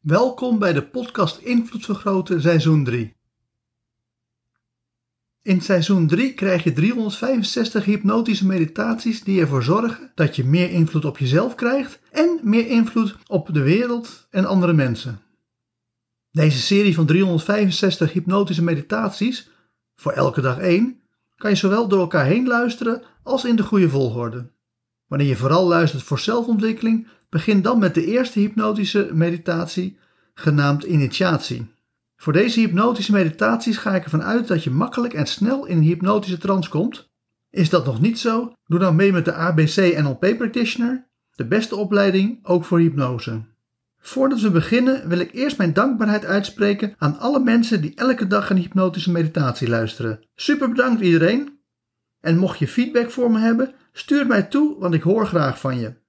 Welkom bij de podcast Invloed Vergroten seizoen 3. In seizoen 3 krijg je 365 hypnotische meditaties die ervoor zorgen dat je meer invloed op jezelf krijgt en meer invloed op de wereld en andere mensen. Deze serie van 365 hypnotische meditaties, voor elke dag één, kan je zowel door elkaar heen luisteren als in de goede volgorde. Wanneer je vooral luistert voor zelfontwikkeling, begin dan met de eerste hypnotische meditatie, genaamd initiatie. Voor deze hypnotische meditaties ga ik ervan uit dat je makkelijk en snel in een hypnotische trance komt. Is dat nog niet zo? Doe dan mee met de ABC NLP Practitioner, de beste opleiding ook voor hypnose. Voordat we beginnen wil ik eerst mijn dankbaarheid uitspreken aan alle mensen die elke dag een hypnotische meditatie luisteren. Super bedankt iedereen. En mocht je feedback voor me hebben, stuur mij toe, want ik hoor graag van je.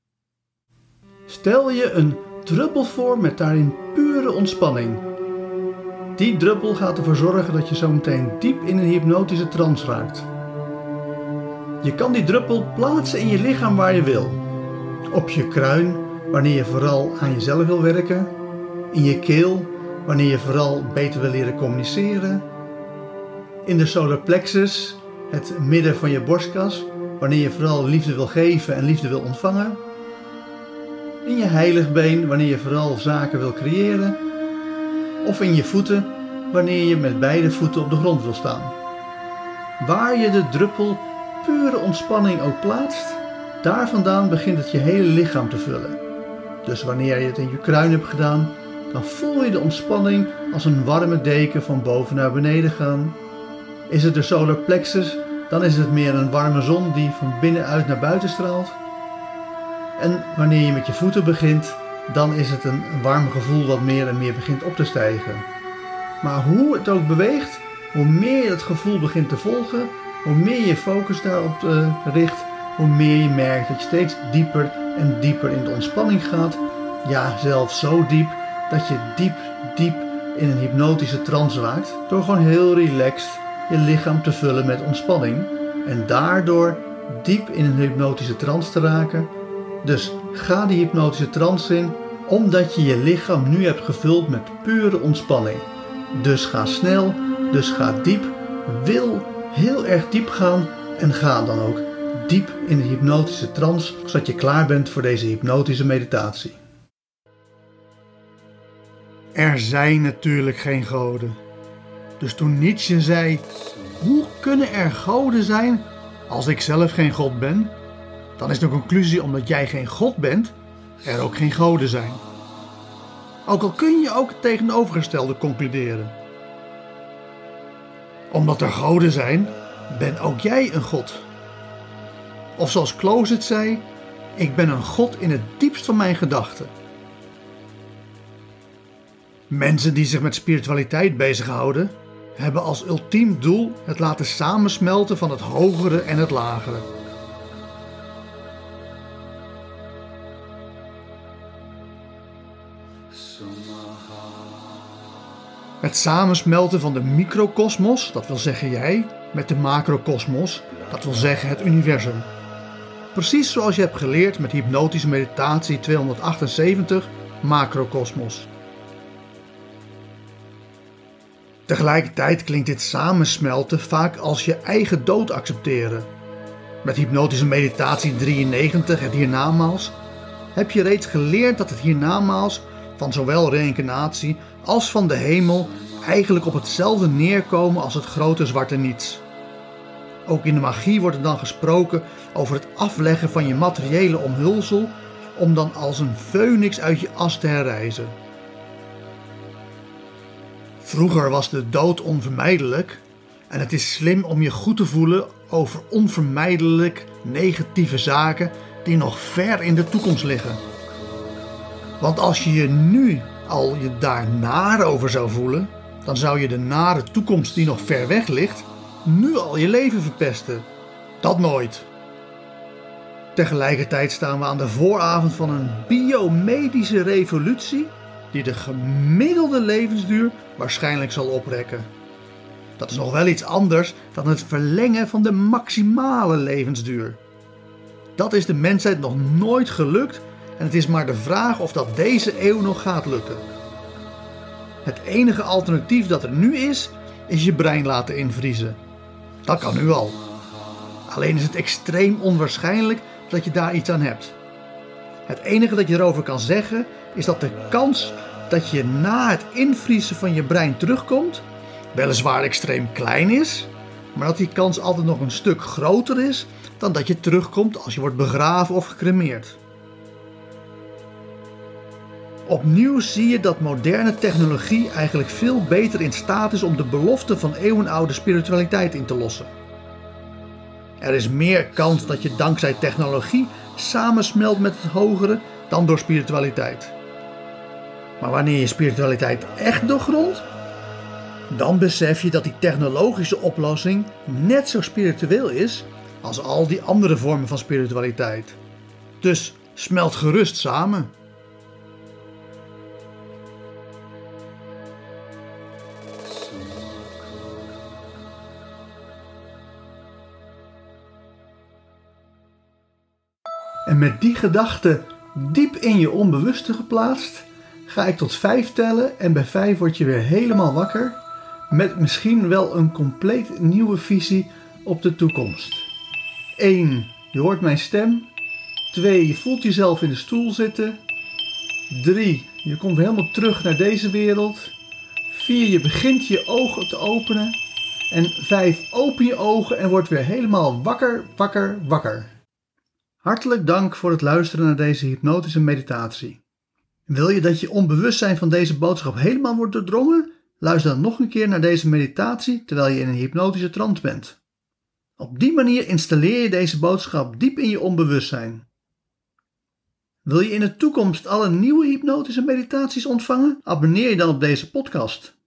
Stel je een druppel voor met daarin pure ontspanning. Die druppel gaat ervoor zorgen dat je zo meteen diep in een hypnotische trance raakt. Je kan die druppel plaatsen in je lichaam waar je wil. Op je kruin, wanneer je vooral aan jezelf wil werken. In je keel, wanneer je vooral beter wil leren communiceren. In de solar plexus, het midden van je borstkas, wanneer je vooral liefde wil geven en liefde wil ontvangen. In je heiligbeen, wanneer je vooral zaken wil creëren. Of in je voeten, wanneer je met beide voeten op de grond wil staan. Waar je de druppel pure ontspanning ook plaatst, daar vandaan begint het je hele lichaam te vullen. Dus wanneer je het in je kruin hebt gedaan, dan voel je de ontspanning als een warme deken van boven naar beneden gaan. Is het de solar plexus, dan is het meer een warme zon die van binnenuit naar buiten straalt. En wanneer je met je voeten begint, dan is het een warm gevoel wat meer en meer begint op te stijgen. Maar hoe het ook beweegt, hoe meer je het gevoel begint te volgen, hoe meer je focus daarop uh, richt, hoe meer je merkt dat je steeds dieper en dieper in de ontspanning gaat. Ja, zelfs zo diep dat je diep, diep in een hypnotische trance raakt. Door gewoon heel relaxed je lichaam te vullen met ontspanning. En daardoor diep in een hypnotische trance te raken. Dus ga die hypnotische trance in, omdat je je lichaam nu hebt gevuld met pure ontspanning. Dus ga snel, dus ga diep. Wil heel erg diep gaan en ga dan ook diep in de hypnotische trance, zodat je klaar bent voor deze hypnotische meditatie. Er zijn natuurlijk geen goden. Dus toen Nietzsche zei: Hoe kunnen er goden zijn als ik zelf geen God ben? Dan is de conclusie: omdat jij geen God bent, er ook geen goden zijn. Ook al kun je ook het tegenovergestelde concluderen. Omdat er goden zijn, ben ook jij een God. Of zoals Kloos het zei: Ik ben een God in het diepst van mijn gedachten. Mensen die zich met spiritualiteit bezighouden, hebben als ultiem doel het laten samensmelten van het hogere en het lagere. Het samensmelten van de microkosmos, dat wil zeggen jij, met de macrokosmos, dat wil zeggen het universum. Precies zoals je hebt geleerd met hypnotische meditatie 278, macrokosmos. Tegelijkertijd klinkt dit samensmelten vaak als je eigen dood accepteren. Met hypnotische meditatie 93, het hiernamaals, heb je reeds geleerd dat het hiernamaals van zowel reïncarnatie als van de hemel eigenlijk op hetzelfde neerkomen als het grote zwarte niets. Ook in de magie wordt er dan gesproken over het afleggen van je materiële omhulsel om dan als een phoenix uit je as te herrijzen. Vroeger was de dood onvermijdelijk en het is slim om je goed te voelen over onvermijdelijk negatieve zaken die nog ver in de toekomst liggen. Want als je je nu al je daar naar over zou voelen, dan zou je de nare toekomst die nog ver weg ligt, nu al je leven verpesten. Dat nooit. Tegelijkertijd staan we aan de vooravond van een biomedische revolutie die de gemiddelde levensduur waarschijnlijk zal oprekken. Dat is nog wel iets anders dan het verlengen van de maximale levensduur. Dat is de mensheid nog nooit gelukt en het is maar de vraag of dat deze eeuw nog gaat lukken. Het enige alternatief dat er nu is, is je brein laten invriezen. Dat kan nu al. Alleen is het extreem onwaarschijnlijk dat je daar iets aan hebt. Het enige dat je erover kan zeggen is dat de kans dat je na het invriezen van je brein terugkomt, weliswaar extreem klein is, maar dat die kans altijd nog een stuk groter is dan dat je terugkomt als je wordt begraven of gecremeerd. Opnieuw zie je dat moderne technologie eigenlijk veel beter in staat is om de belofte van eeuwenoude spiritualiteit in te lossen. Er is meer kans dat je dankzij technologie samensmelt met het hogere dan door spiritualiteit. Maar wanneer je spiritualiteit echt doorgrondt, dan besef je dat die technologische oplossing net zo spiritueel is als al die andere vormen van spiritualiteit. Dus smelt gerust samen. En met die gedachte diep in je onbewuste geplaatst, ga ik tot vijf tellen en bij vijf word je weer helemaal wakker met misschien wel een compleet nieuwe visie op de toekomst. 1. Je hoort mijn stem. 2. Je voelt jezelf in de stoel zitten. 3. Je komt helemaal terug naar deze wereld. 4. Je begint je ogen te openen. En 5. Open je ogen en word weer helemaal wakker, wakker, wakker. Hartelijk dank voor het luisteren naar deze hypnotische meditatie. Wil je dat je onbewustzijn van deze boodschap helemaal wordt doordrongen? Luister dan nog een keer naar deze meditatie terwijl je in een hypnotische trance bent. Op die manier installeer je deze boodschap diep in je onbewustzijn. Wil je in de toekomst alle nieuwe hypnotische meditaties ontvangen? Abonneer je dan op deze podcast.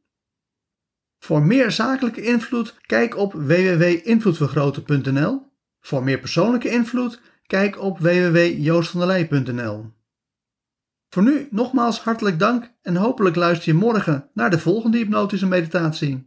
Voor meer zakelijke invloed, kijk op www.invloedvergroten.nl. Voor meer persoonlijke invloed, kijk op www.joostvandelij.nl. Voor nu nogmaals hartelijk dank en hopelijk luister je morgen naar de volgende hypnotische meditatie.